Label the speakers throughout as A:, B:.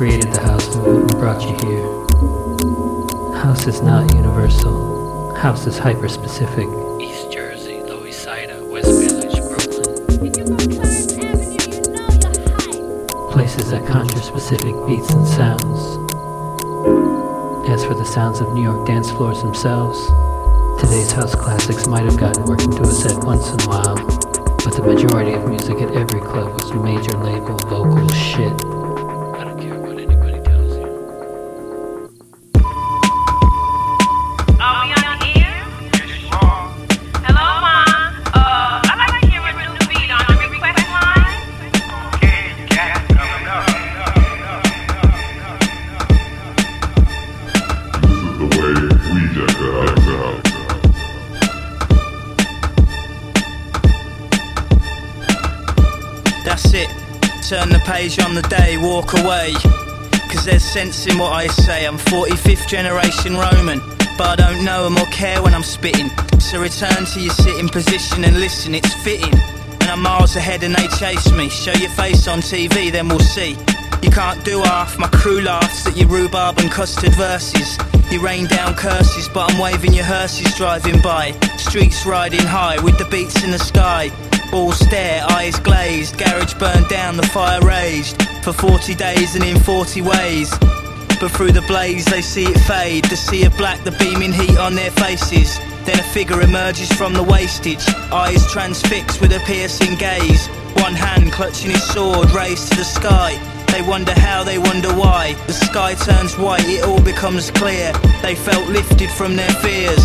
A: created the house movement and brought you here. House is not universal. House is hyper-specific.
B: East Jersey, Lower East Side, West Village, Brooklyn.
A: Places that conjure specific beats and sounds. As for the sounds of New York dance floors themselves, today's house classics might have gotten work into a set once in a while, but the majority of music at every club was major label vocal shit.
C: Sense in what I say. I'm 45th generation Roman, but I don't know or care when I'm spitting. So return to your sitting position and listen, it's fitting. And I'm miles ahead and they chase me. Show your face on TV, then we'll see. You can't do half, my crew laughs at your rhubarb and custard verses. You rain down curses, but I'm waving your hearses driving by. Streets riding high with the beats in the sky. All stare, eyes glazed, garage burned down, the fire raged. For 40 days and in 40 ways. But through the blaze they see it fade, the sea of black, the beaming heat on their faces. Then a figure emerges from the wastage, eyes transfixed with a piercing gaze. One hand clutching his sword raised to the sky. They wonder how, they wonder why. The sky turns white, it all becomes clear. They felt lifted from their fears.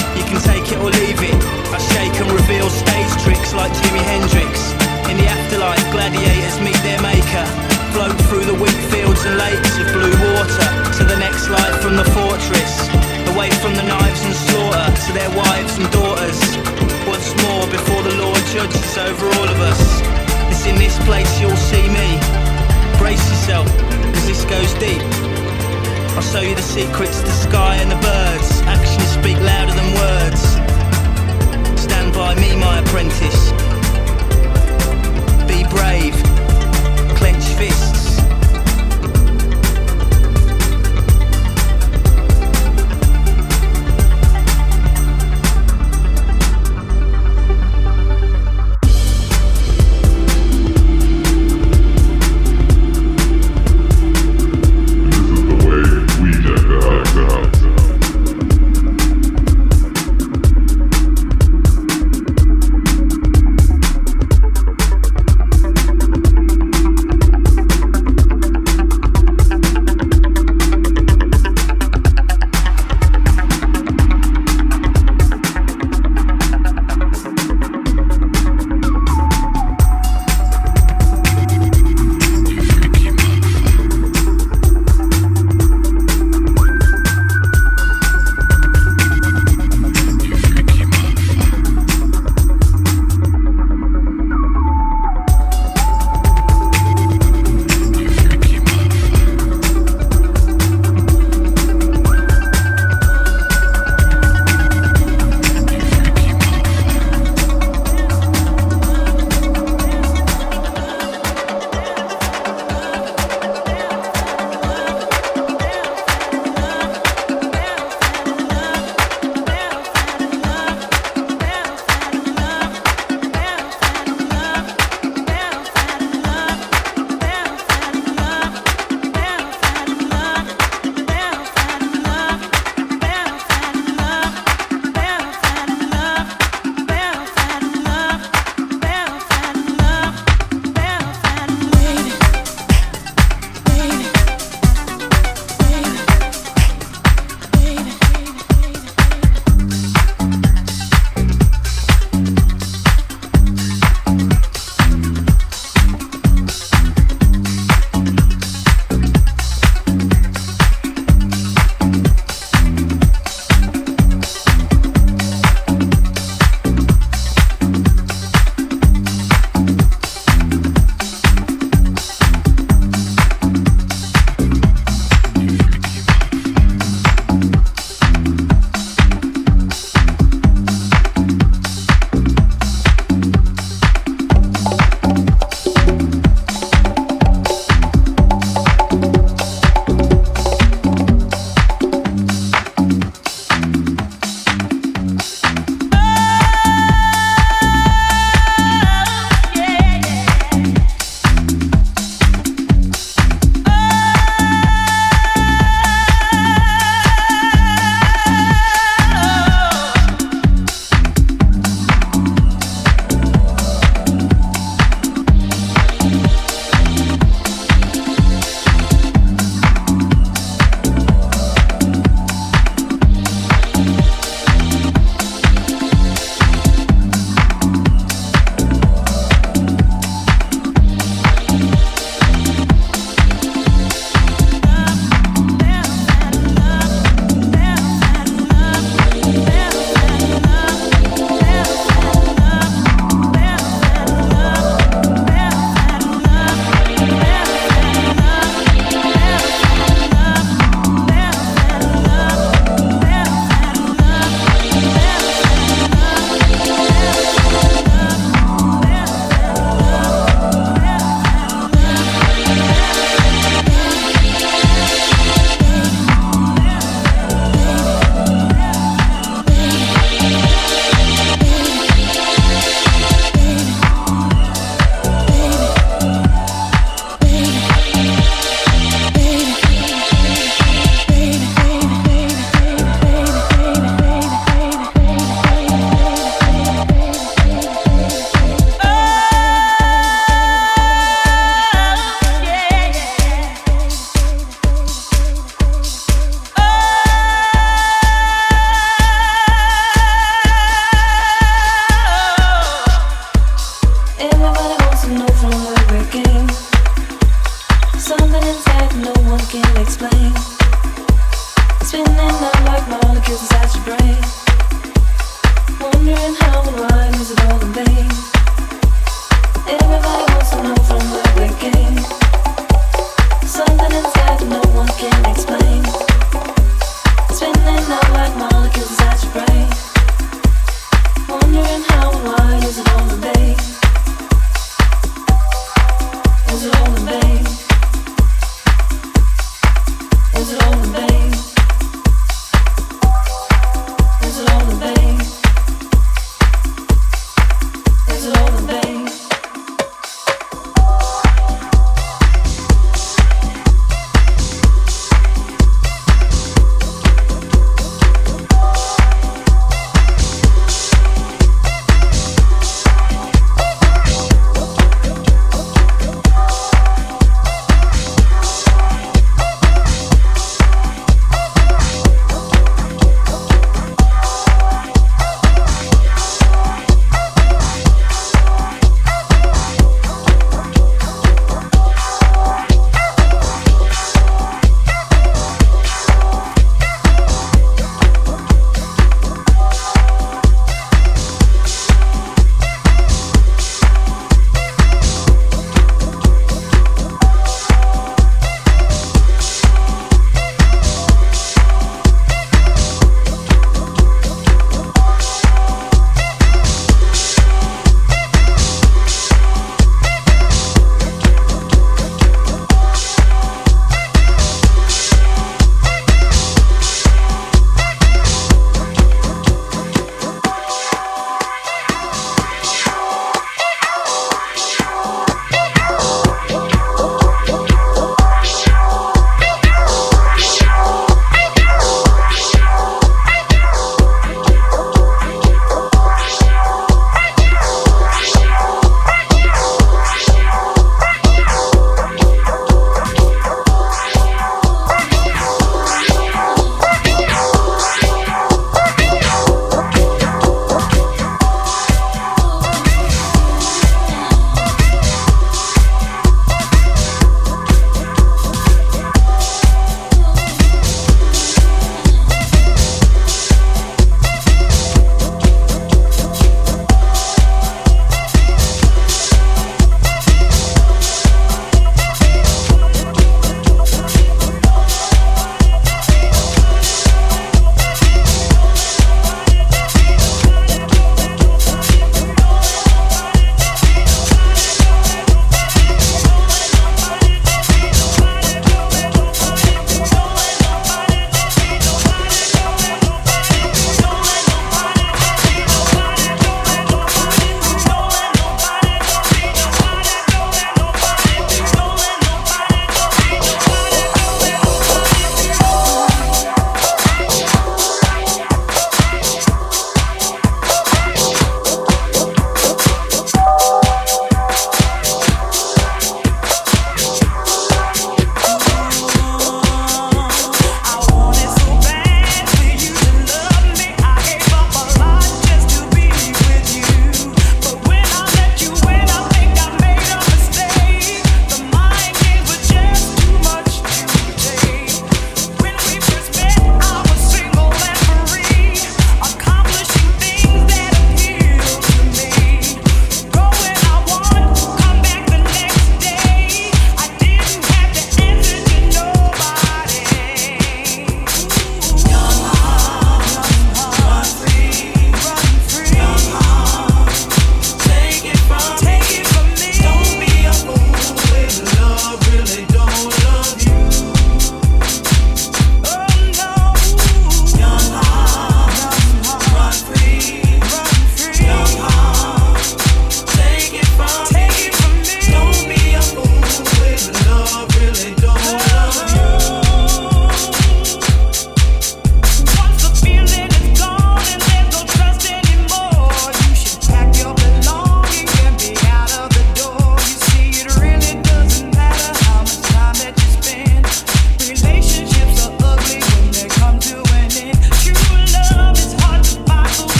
C: Can take it or leave it. I shake and reveal stage tricks like Jimi Hendrix. In the afterlife, gladiators meet their maker. Float through the wheat fields and lakes of blue water to the next life from the fortress. Away from the knives and slaughter to their wives and daughters. Once more before the Lord judges over all of us. It's in this place you'll see me. Brace yourself, cause this goes deep. I'll show you the secrets, the sky and the birds. Actions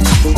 D: Thank you.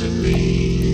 E: misery.